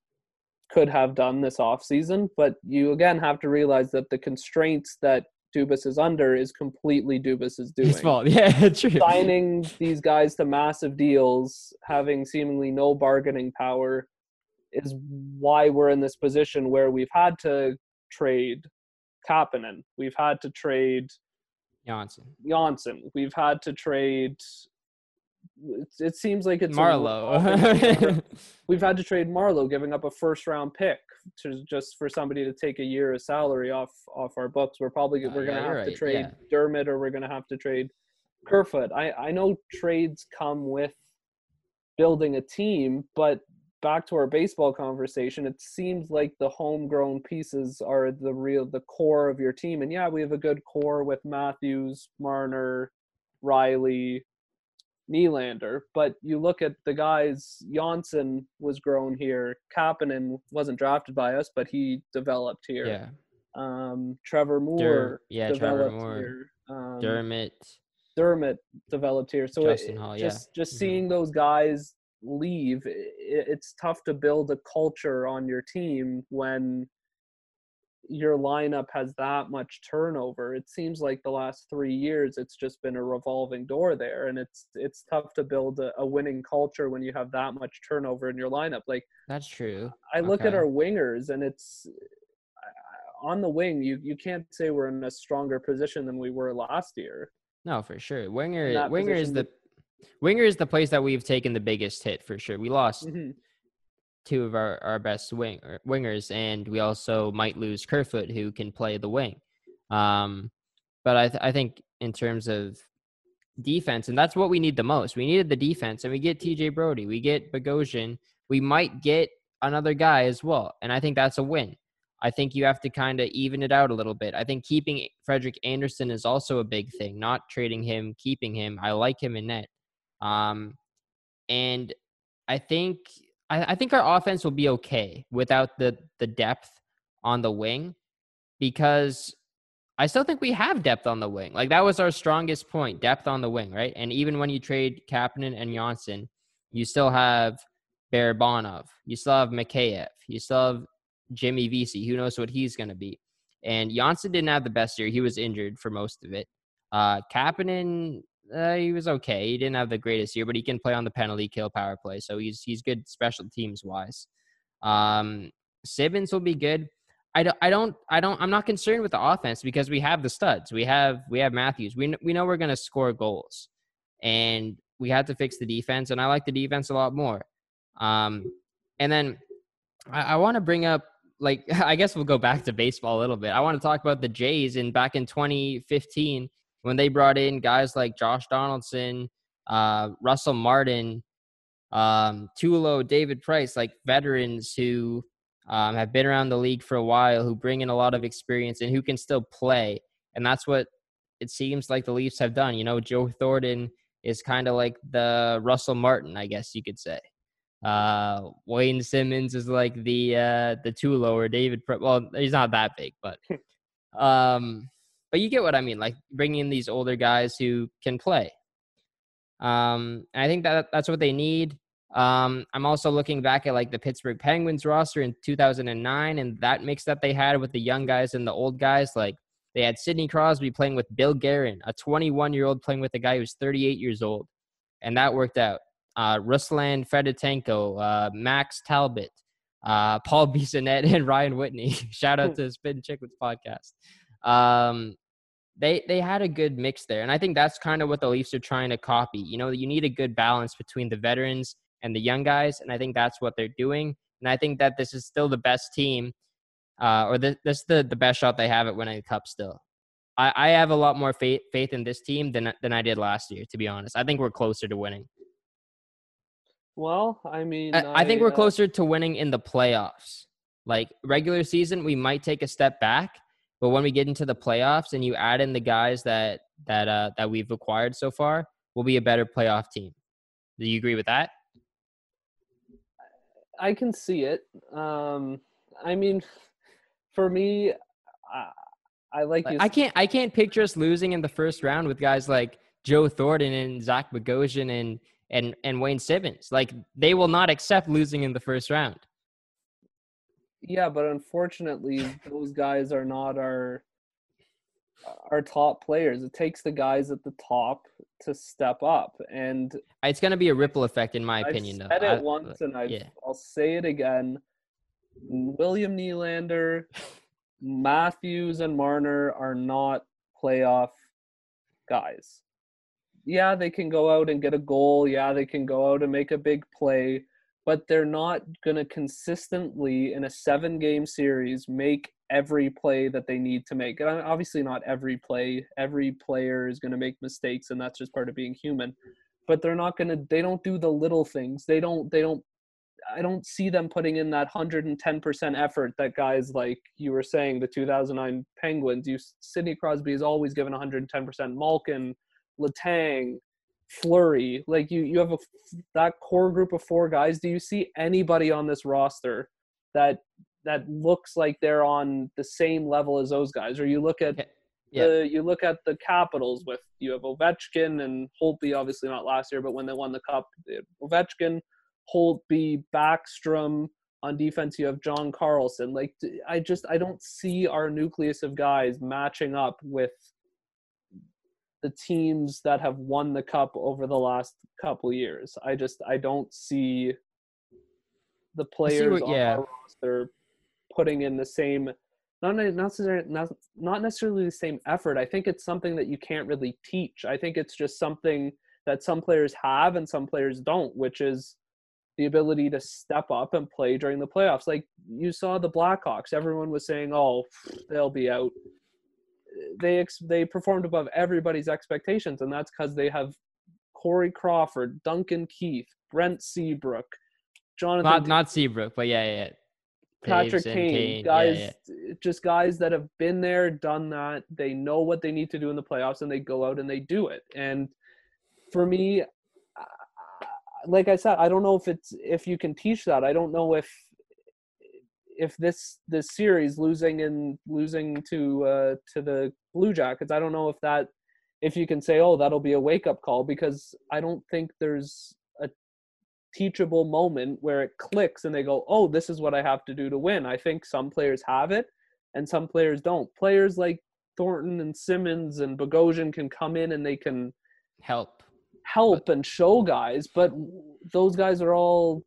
could have done this offseason. But you again have to realize that the constraints that Dubas is under is completely Dubas's doing.
His fault. Yeah, true.
Signing these guys to massive deals, having seemingly no bargaining power, is why we're in this position where we've had to trade Kapanen. We've had to trade
Johnsson,
Johnsson, We've had to trade it, it seems like it's
Marleau.
we've had to trade Marleau, giving up a first round pick to just for somebody to take a year of salary off off our books. We're probably
Uh,
we're gonna
yeah,
have
you're
to trade
yeah.
Dermott or we're gonna have to trade Kerfoot. I I know trades come with building a team, but back to our baseball conversation, it seems like the homegrown pieces are the real the core of your team. And yeah, we have a good core with Matthews, Marner, Rielly, Nylander, but you look at the guys. Johnsson was grown here. Kapanen wasn't drafted by us, but he developed here.
Yeah.
Um, Trevor Moore
Der- yeah, Trevor Moore.
here. Um,
Dermott.
Dermott developed here. So it-
Holl, yeah.
just just
Mhm.
seeing those guys leave, i i- it's tough to build a culture on your team when your lineup has that much turnover. It seems like the last three years it's just been a revolving door there, and it's it's tough to build a, a winning culture when you have that much turnover in your lineup. Like
That's true.
I look at our wingers, and it's on the wing. You you can't say we're in a stronger position than we were last year.
No, for sure. Winger winger is the winger is the place that we've taken the biggest hit for sure. We lost
Mhm.
Two of our, our best wing er, wingers, and we also might lose Kerfoot, who can play the wing. Um, but I th- I think in terms of defense, and that's what we need the most. We needed the defense, and we get T.J. Brodie, we get Bogosian, we might get another guy as well, and I think that's a win. I think you have to kind of even it out a little bit. I think keeping Frederik Andersen is also a big thing. Not trading him, keeping him. I like him in net. Um, and I think I, I think our offense will be okay without the the depth on the wing because I still think we have depth on the wing. Like that was our strongest point, depth on the wing, right? And even when you trade Kapanen and Johnsson, you still have Barabanov, you still have Mikheyev, you still have Jimmy Vesey. Who knows what he's going to be? And Johnsson didn't have the best year; he was injured for most of it. Uh, Kapanen, uh, he was okay. He didn't have the greatest year, but he can play on the penalty kill power play, so he's he's good special teams wise. Um, Simmonds will be good. I don't, I don't, I don't, I'm not concerned with the offense because we have the studs. We have, we have Matthews. We, we know we're going to score goals and we had to fix the defense. And I like the defense a lot more. Um, and then I, I want to bring up, like, I guess we'll go back to baseball a little bit. I want to talk about the Jays and back in 2015 when they brought in guys like Josh Donaldson, uh, Russell Martin, um, Tulo, David Price, like veterans who um, have been around the league for a while, who bring in a lot of experience and who can still play. And that's what it seems like the Leafs have done. You know, Joe Thornton is kind of like the Russell Martin, I guess you could say. Uh, Wayne Simmonds is like the uh, the Tulo or David. Pri- well, he's not that big, but um, but you get what I mean. Like bringing in these older guys who can play. Um, I think that that's what they need. Um, I'm also looking back at like the Pittsburgh Penguins roster in 2009 and that mix that they had with the young guys and the old guys. Like they had Sidney Crosby playing with Bill Guerin, a 21 year old playing with a guy who's 38 years old, and that worked out. Uh, Ruslan Fedotenko, uh, Max Talbot, uh, Paul Bissonnette, and Ryan Whitney. Shout out to Spin Chicklets podcast. Um, they they had a good mix there, and I think that's kind of what the Leafs are trying to copy. You know, you need a good balance between the veterans and the young guys, and I think that's what they're doing. And I think that this is still the best team, uh, or this, this is the the best shot they have at winning the cup. Still, I, I have a lot more faith faith in this team than than I did last year. To be honest, I think we're closer to winning.
Well, I mean,
I, I think we're
uh,
closer to winning in the playoffs. Like regular season, we might take a step back, but when we get into the playoffs and you add in the guys that that uh, that we've acquired so far, we'll be a better playoff team. Do you agree with that?
I can see it. Um, I mean, for me, I, I like.
I can't I can't picture us losing in the first round with guys like Joe Thornton and Zach Bogosian and and and Wayne Simmonds. Like they will not accept losing in the first round.
Yeah, but unfortunately, those guys are not our our top players. It takes the guys at the top to step up, and
It's going to be a ripple effect, in my
I've
opinion.
said
though.
it
I-
once, and I
yeah.
I'll say it again. William Nylander, Matthews, and Marner are not playoff guys. Yeah, they can go out and get a goal. Yeah, they can go out and make a big play, but they're not going to consistently in a seven game series make every play that they need to make. And uh, obviously, not every play. Every player is going to make mistakes, and that's just part of being human. But they're not going to. They don't do the little things. They don't. They don't. I don't see them putting in that 110% effort that guys like you were saying, the 2009 Penguins. You Sidney Crosby is always given 110%. Malkin, Letang, Fleury. Like you, you have a that core group of four guys. Do you see anybody on this roster that that looks like they're on the same level as those guys? Or you look at yeah. the you look at the Capitals with you have Ovechkin and Holtby, obviously not last year, but when they won the cup, Ovechkin, Holtby, Backstrom. On defense, you have John Carlson. Like I just I don't see our nucleus of guys matching up with the teams that have won the cup over the last couple years. I just I don't see the players what, yeah. on our roster putting in the same not necessarily not, not necessarily the same effort. I think it's something that you can't really teach. I think it's just something that some players have and some players don't, which is the ability to step up and play during the playoffs. Like you saw the Blackhawks, everyone was saying, "Oh, they'll be out." They ex- they performed above everybody's expectations, and that's because they have Corey Crawford, Duncan Keith, Brent Seabrook, Jonathan.
Not not Seabrook, but yeah, yeah.
Patrick Kane, Kane, guys, yeah, yeah. just guys that have been there, done that. They know what they need to do in the playoffs, and they go out and they do it. And for me, like I said, I don't know if it's if you can teach that. I don't know if if this this series losing and losing to uh, to the Blue Jackets, I don't know if that if you can say, oh, that'll be a wake up call because I don't think there's a teachable moment where it clicks and they go, oh, this is what I have to do to win. I think some players have it and some players don't. Players like Thornton and Simmonds and Bogosian can come in and they can
help
help and show guys, but those guys are all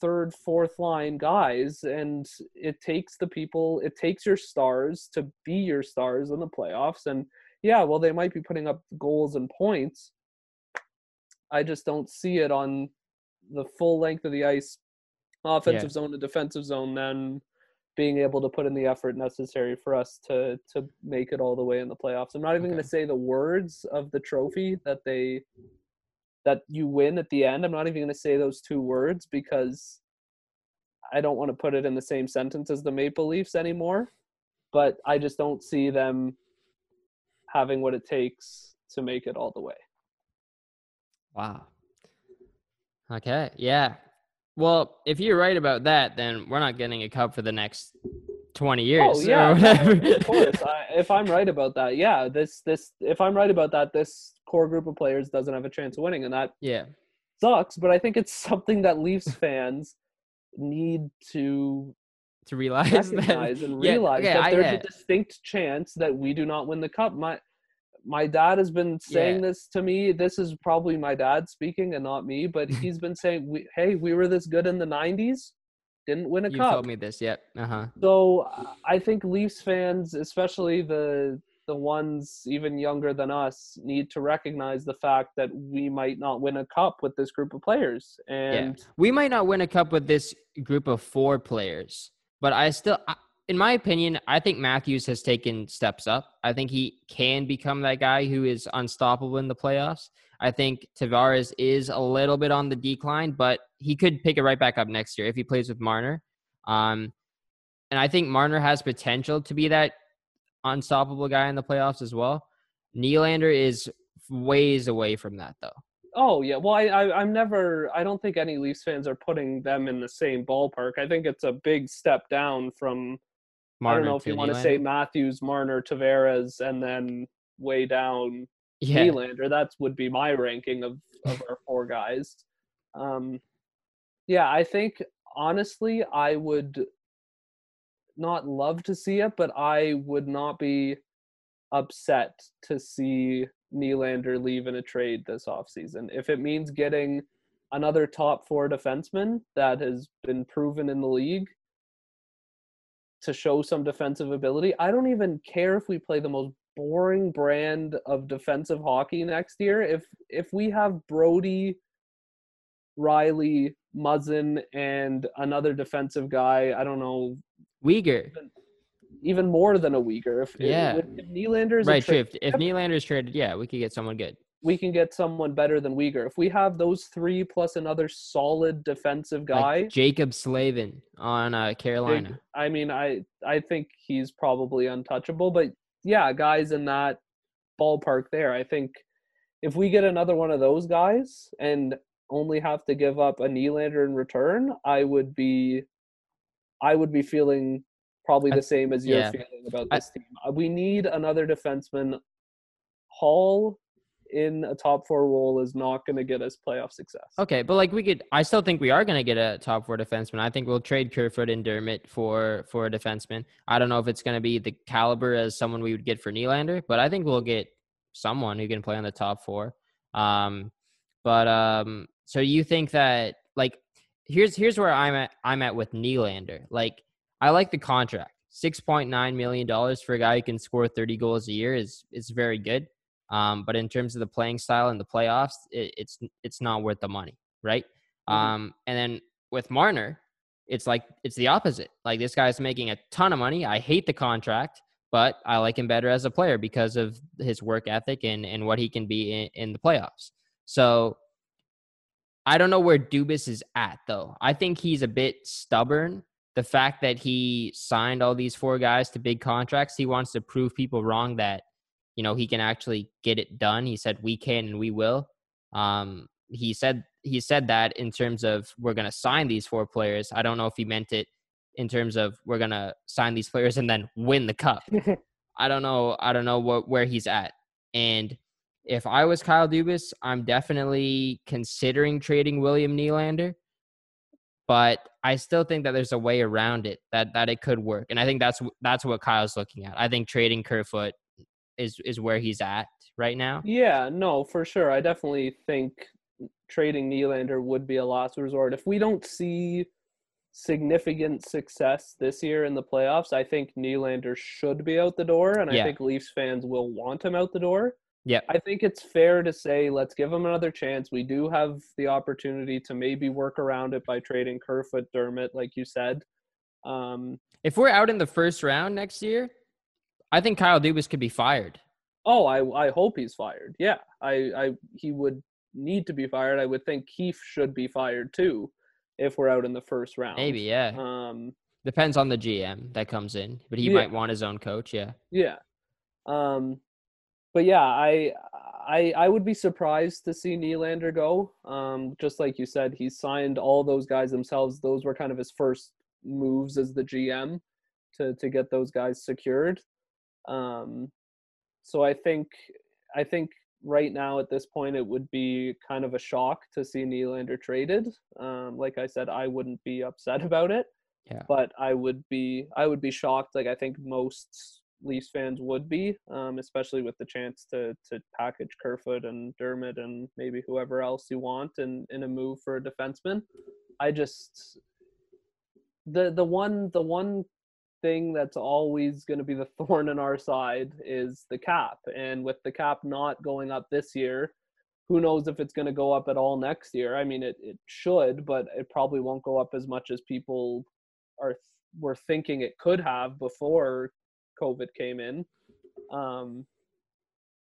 third, fourth line guys, and it takes the people, it takes your stars to be your stars in the playoffs. And yeah, well, they might be putting up goals and points. I just don't see it on the full length of the ice, offensive yeah. zone to defensive zone, then being able to put in the effort necessary for us to to make it all the way in the playoffs. I'm not even okay. going to say the words of the trophy that they that you win at the end. I'm not even going to say those two words because I don't want to put it in the same sentence as the Maple Leafs anymore. But I just don't see them having what it takes to make it all the way.
Wow. Okay. Yeah. Well, if you're right about that, then we're not getting a cup for the next 20 years. Oh, yeah.
of course. I, if I'm right about that, yeah, this, this, if I'm right about that, this core group of players doesn't have a chance of winning, and that
yeah
sucks. But I think it's something that Leafs fans need to
to realize
recognize that, and realize yeah, okay, that there's a distinct chance that we do not win the cup. My my dad has been saying yeah. this to me. This is probably my dad speaking and not me, but he's been saying, we, "Hey, we were this good in the '90s, didn't win a
you
cup."
You told me this, yep. Uh huh.
So I think Leafs fans, especially the the ones even younger than us need to recognize the fact that we might not win a cup with this group of players and
yeah. we might not win a cup with this group of four players but i still in my opinion i think matthews has taken steps up i think he can become that guy who is unstoppable in the playoffs i think tavares is a little bit on the decline but he could pick it right back up next year if he plays with marner um, and i think marner has potential to be that unstoppable guy in the playoffs as well. Nylander is ways away from that though.
Oh yeah, well I, I am never I don't think any Leafs fans are putting them in the same ballpark. I think it's a big step down from Marner I don't know if you want to say Matthews, Marner, Tavares, and then way down yeah. Nylander. That would be my ranking of of our four guys. Um, yeah, I think honestly I would not love to see it, but I would not be upset to see Nylander leave in a trade this offseason. If it means getting another top four defenseman that has been proven in the league to show some defensive ability, I don't even care if we play the most boring brand of defensive hockey next year. If if we have Brodie, Rielly, Muzzin and another defensive guy. I don't know,
Uyghur.
even more than a Uyghur. If,
Yeah.
if, if Nylander's
Right, true. If, if Nylander's traded, yeah, we could get someone good.
We can get someone better than Uyghur. If we have those three plus another solid defensive guy,
Like Jaccob Slavin on uh, Carolina.
I mean, I I think he's probably untouchable. But yeah, guys in that ballpark there, I think if we get another one of those guys and only have to give up a Nylander in return, I would be, I would be feeling probably
I-
the same as you're
yeah.
feeling about
I-
this team. Uh, We need another defenseman. Holl in a top four role is not going to get us playoff success.
Okay, but like we could, I still think we are going to get a top four defenseman. I think we'll trade Kerfoot and Dermott for for a defenseman. I don't know if it's going to be the caliber as someone we would get for Nylander, but I think we'll get someone who can play on the top four. Um, but um, so you think that like here's here's where I'm at. I'm at with Nylander. Like I like the contract. Six point nine million dollars for a guy who can score thirty goals a year is is very good. Um, but in terms of the playing style and the playoffs, it, it's it's not worth the money, right?
Mhm.
Um, and then with Marner, it's like it's the opposite. Like this guy's making a ton of money. I hate the contract, but I like him better as a player because of his work ethic and and what he can be in, in the playoffs. So I don't know where Dubas is at though. I think he's a bit stubborn. The fact that he signed all these four guys to big contracts, he wants to prove people wrong that you know he can actually get it done. He said we can and we will. Um, he said he said that in terms of we're going to sign these four players. I don't know if he meant it in terms of we're going to sign these players and then win the cup. I don't know. I don't know what where he's at. And if I was Kyle Dubas, I'm definitely considering trading William Nylander. But I still think that there's a way around it that that it could work, and I think that's that's what Kyle's looking at. I think trading Kerfoot is is where he's at right now.
Yeah, no, for sure. I definitely think trading Nylander would be a last resort. If we don't see significant success this year in the playoffs, I think Nylander should be out the door, and I think Leafs fans will want him out the door.
Yeah,
I think it's fair to say let's give him another chance. We do have the opportunity to maybe work around it by trading Kerfoot, Dermott, like you said. Um,
If we're out in the first round next year, I think Kyle Dubas could be fired.
Oh, I I hope he's fired. Yeah, I I he would need to be fired. I would think Keefe should be fired too, if we're out in the first round.
Maybe, yeah.
Um.
Depends on the GM that comes in, but he
Yeah.
might want his own coach. Yeah.
Yeah. Um. But yeah, I I I would be surprised to see Nylander go. Um. Just like you said, he signed all those guys themselves. Those were kind of his first moves as the GM to to get those guys secured. Um. So I think I think right now at this point it would be kind of a shock to see Nylander traded. Um, like I said, I wouldn't be upset about it.
Yeah.
But I would be I would be shocked. Like I think most Leafs fans would be, um, especially with the chance to to package Kerfoot and Dermott and maybe whoever else you want in in a move for a defenseman. I just the the one the one thing that's always going to be the thorn in our side is the cap. And with the cap not going up this year, who knows if it's going to go up at all next year? I mean, it, it should, but it probably won't go up as much as people are were thinking it could have before COVID came in. Um,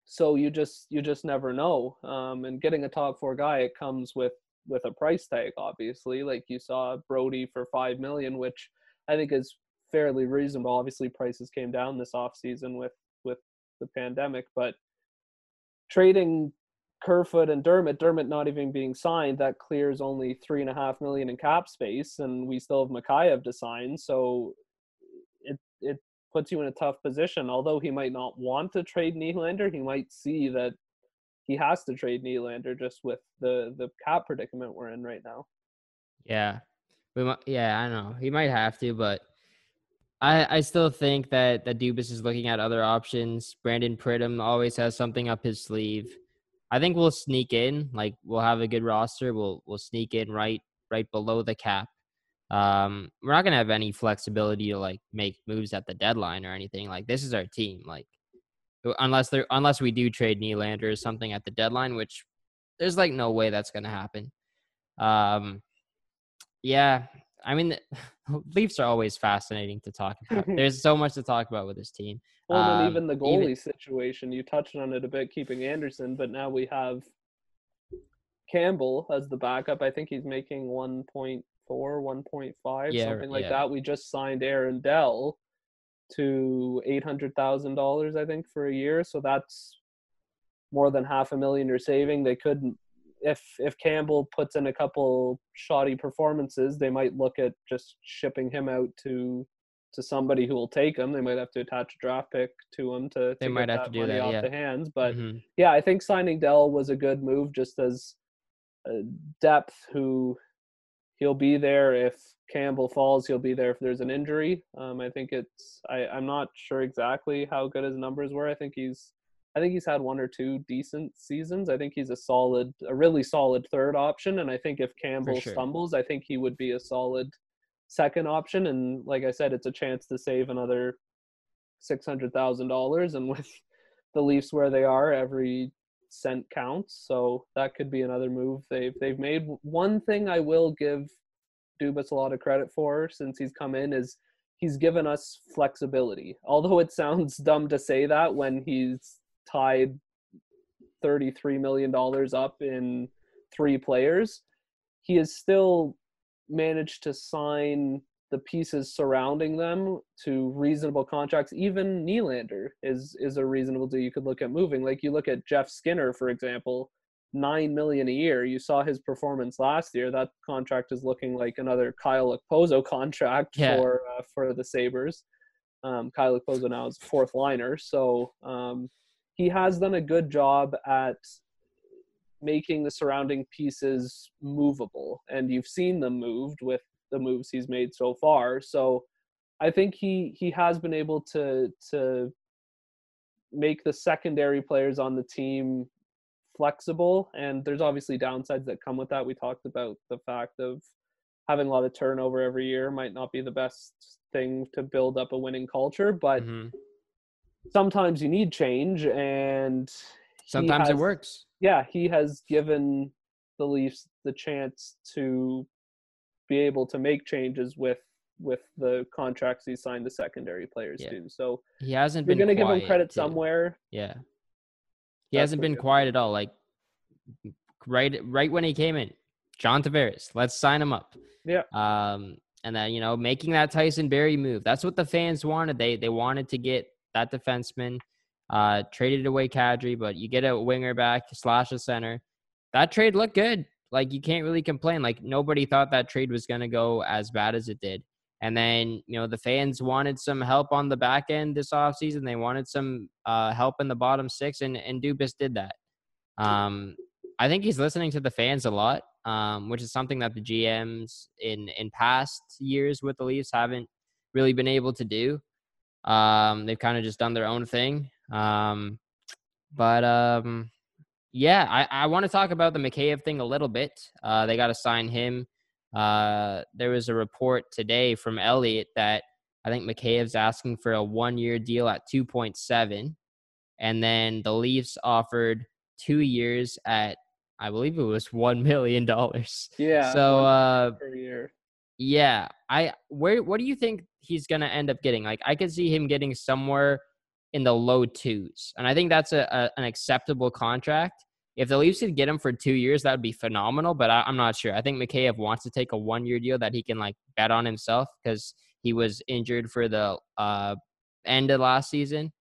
so you just you just never know. Um, and getting a top four guy, it comes with with a price tag, obviously. Like you saw Brodie for five million, which I think is fairly reasonable. Obviously, prices came down this off season with with the pandemic, but trading Kerfoot and Dermott, Dermott not even being signed, that clears only three and a half million in cap space, and we still have Mikheyev to sign. So it it puts you in a tough position. Although he might not want to trade Nylander, he might see that he has to trade Nylander just with the the cap predicament we're in right now.
Yeah. We might, yeah, I know. He might have to, but I I still think that that Dubas is looking at other options. Brandon Pridham always has something up his sleeve. I think we'll sneak in. Like we'll have a good roster. We'll we'll sneak in right right below the cap. Um, we're not gonna have any flexibility to like make moves at the deadline or anything. Like this is our team. Like unless there unless we do trade Nylander or something at the deadline, which there's like no way that's gonna happen. Um, yeah, I mean, the Leafs are always fascinating to talk about. There's so much to talk about with this team.
Well, and
Um,
even the goalie
even-
situation, you touched on it a bit, keeping Andersen, but now we have Campbell as the backup. I think he's making 1.4, 1.5,
Yeah,
something like
yeah.
that. We just signed Aaron Dell to $800,000, I think, for a year. So that's more than half a million you're saving. They could, if if Campbell puts in a couple shoddy performances, they might look at just shipping him out to to somebody who will take him. They might have to attach a draft pick to him to, to
They
get
might have to do that,
off
yeah.
the hands. But
Mhm.
yeah, I think signing Dell was a good move just as uh, depth who he'll be there if Campbell falls, he'll be there if there's an injury. Um, I think it's I, I'm not sure exactly how good his numbers were. I think he's I think he's had one or two decent seasons. I think he's a solid, a really solid third option. And I think if Campbell
sure.
stumbles, I think he would be a solid second option. And like I said, it's a chance to save another six hundred thousand dollars. And with the Leafs where they are, every cent counts. So that could be another move they've they've made. One thing I will give Dubas a lot of credit for since he's come in is he's given us flexibility. Although it sounds dumb to say that when he's tied $33 million up in three players, he has still managed to sign the pieces surrounding them to reasonable contracts. Even Nylander is is a reasonable deal you could look at moving. Like you look at Jeff Skinner, for example, nine million a year. You saw his performance last year. That contract is looking like another Kyle Okposo contract
Yeah.
for uh, for the Sabres. Um, Kyle Okposo now is fourth liner, so um, he has done a good job at making the surrounding pieces movable, and you've seen them moved with the moves he's made so far. So I think he he has been able to to make the secondary players on the team flexible and there's obviously downsides that come with that we talked about the fact of having a lot of turnover every year might not be the best thing to build up a winning culture but
Mhm.
Sometimes you need change and
Sometimes it works.
yeah, he has given the Leafs the chance to be able to make changes with with the contracts he signed the secondary players
Yeah.
to. So
He hasn't
you're
been.
going to give him credit somewhere.
Yeah. He hasn't been quiet at all. Like right right when he came in. John Tavares, let's sign him up.
Yeah.
Um and then, you know, making that Tyson Barrie move. That's what the fans wanted. They they wanted to get that defenseman. Uh traded away Kadri, but you get a winger back slash a center. That trade looked good. Like you can't really complain. Like nobody thought that trade was gonna go as bad as it did. And then, you know, the fans wanted some help on the back end this offseason. They wanted some uh, help in the bottom six, and, and Dubas did that. Um, I think he's listening to the fans a lot, um, which is something that the GMs in, in past years with the Leafs haven't really been able to do. Um, they've kind of just done their own thing. Um, but um, yeah, I, I want to talk about the Mikheyev thing a little bit. Uh, they got to sign him. Uh, there was a report today from Elliotte that I think Mikheyev's asking for a one-year deal at 2.7, and then the Leafs offered two years at I believe it was one million dollars.
Yeah.
So uh,
per year.
yeah, I where what do you think he's gonna end up getting? Like I could see him getting somewhere in the low twos, and I think that's a, a an acceptable contract. If the Leafs could get him for two years, that would be phenomenal. But I, I'm not sure. I think Mikheyev wants to take a one year deal that he can like bet on himself because he was injured for the uh, end of last season.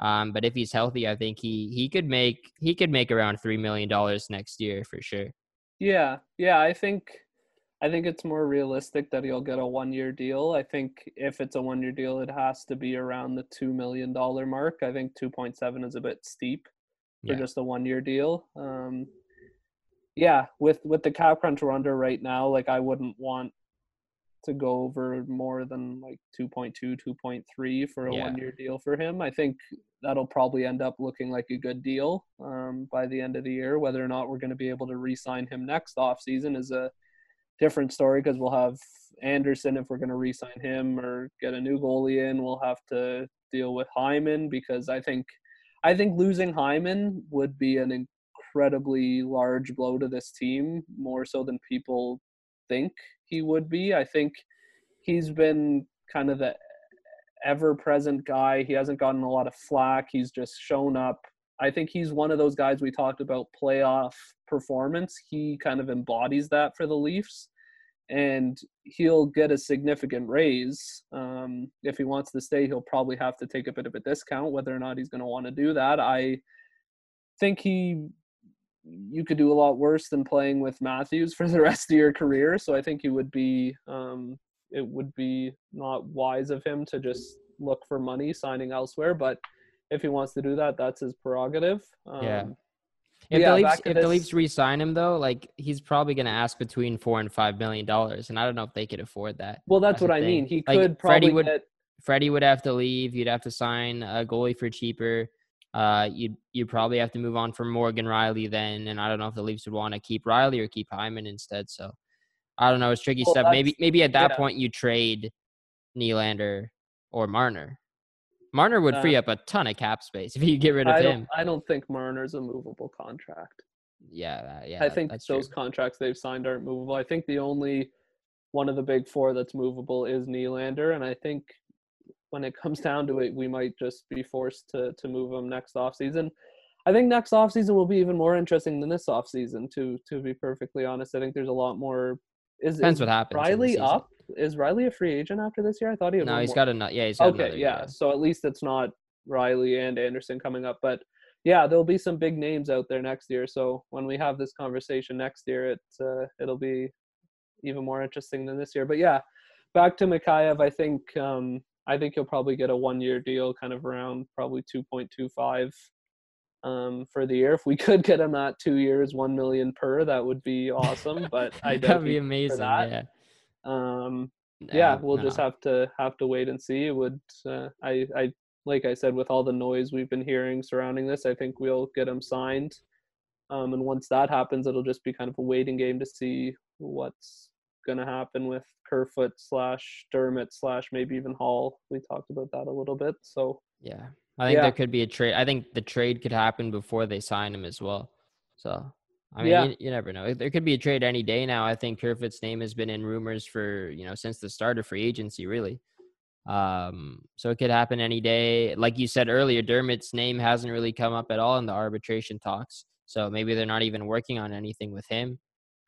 Um, but if he's healthy, I think he he could make he could make around three million dollars next year for sure.
Yeah. Yeah. I think. I think it's more realistic that he'll get a one-year deal. I think if it's a one-year deal, it has to be around the two million dollar mark. I think two point seven is a bit steep for
Yeah.
just a one-year deal. Um, yeah, with with the cap crunch we're under right now, like I wouldn't want to go over more than like 2.2 2.3 for a
Yeah.
one year deal for him i think that'll probably end up looking like a good deal um, by the end of the year whether or not we're going to be able to re-sign him next off season is a different story because we'll have andersen if we're going to re-sign him or get a new goalie in we'll have to deal with hyman because i think i think losing hyman would be an incredibly large blow to this team more so than people think he would be. I think he's been kind of the ever present guy. He hasn't gotten a lot of flack. He's just shown up. I think he's one of those guys we talked about playoff performance. He kind of embodies that for the Leafs, and he'll get a significant raise. Um, if he wants to stay, he'll probably have to take a bit of a discount. Whether or not he's going to want to do that, I think he you could do a lot worse than playing with Matthews for the rest of your career. So I think he would be um, it would be not wise of him to just look for money signing elsewhere. But if he wants to do that, that's his prerogative. Um,
yeah. If
yeah,
the Leafs if the Leafs re-sign him though, like he's probably going to ask between four and five million dollars, and I don't know if they could afford that.
Well, that's,
That's
what I
thing.
mean. He
Like,
could
Freddie
probably
would-
get.
Freddie would have to leave. You'd have to sign a goalie for cheaper. Uh, you'd you would probably have to move on from Morgan Rielly then, and I don't know if the Leafs would want to keep Rielly or keep Hyman instead. So I don't know. It's tricky
Well,
stuff. Maybe maybe at that
yeah.
point you trade Nylander or Marner. Marner would free
Uh,
up a ton of cap space if you get rid of
I
him.
I don't think Marner's a movable contract.
Yeah, yeah.
I think those
true.
contracts they've signed aren't movable. I think the only one of the big four that's movable is Nylander, and I think when it comes down to it, we might just be forced to to move him next offseason. I think next offseason will be even more interesting than this offseason. To to be perfectly honest, I think there's a lot more. Is,
Depends
is
what happens. Rielly
up? Is Rielly a free agent after this year? I thought he
No, he's
more.
got a yeah. He's got
okay
another
yeah so at least it's not rielly and andersen coming up but yeah there'll be some big names out there next year so when we have this conversation next year it uh, it'll be even more interesting than this year but yeah back to mikheyev i think um i think he'll probably get a one year deal kind of around probably 2.25 um for the year if we could get him at two years one million per that would be awesome but I
that'd be amazing.
that.
Yeah.
um yeah we'll just have to have to wait and see it would uh, i i like i said with all the noise we've been hearing surrounding this i think we'll get him signed um and once that happens it'll just be kind of a waiting game to see what's gonna happen with kerfoot slash dermott slash maybe even holl we talked about that a little bit so
Yeah. I think
Yeah.
there could be a trade. I think the trade could happen before they sign him as well. So, I mean,
Yeah.
you, you never know. There could be a trade any day now. I think Kerfoot's name has been in rumors for, you know, since the start of free agency, really. Um, so it could happen any day. Like you said earlier, Dermott's name hasn't really come up at all in the arbitration talks. So maybe they're not even working on anything with him.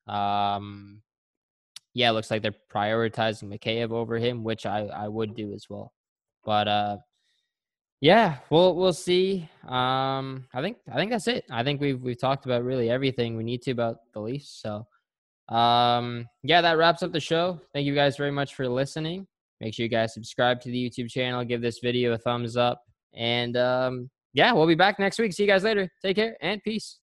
Um, yeah, it looks like they're prioritizing Mikheyev over him, which I, I would do as well. But uh, yeah, we'll we'll see. Um, I think I think that's it. I think we've we've talked about really everything we need to about the Leafs. So, um, yeah, that wraps up the show. Thank you guys very much for listening. Make sure you guys subscribe to the YouTube channel, give this video a thumbs up, and um, yeah, we'll be back next week. See you guys later. Take care and peace.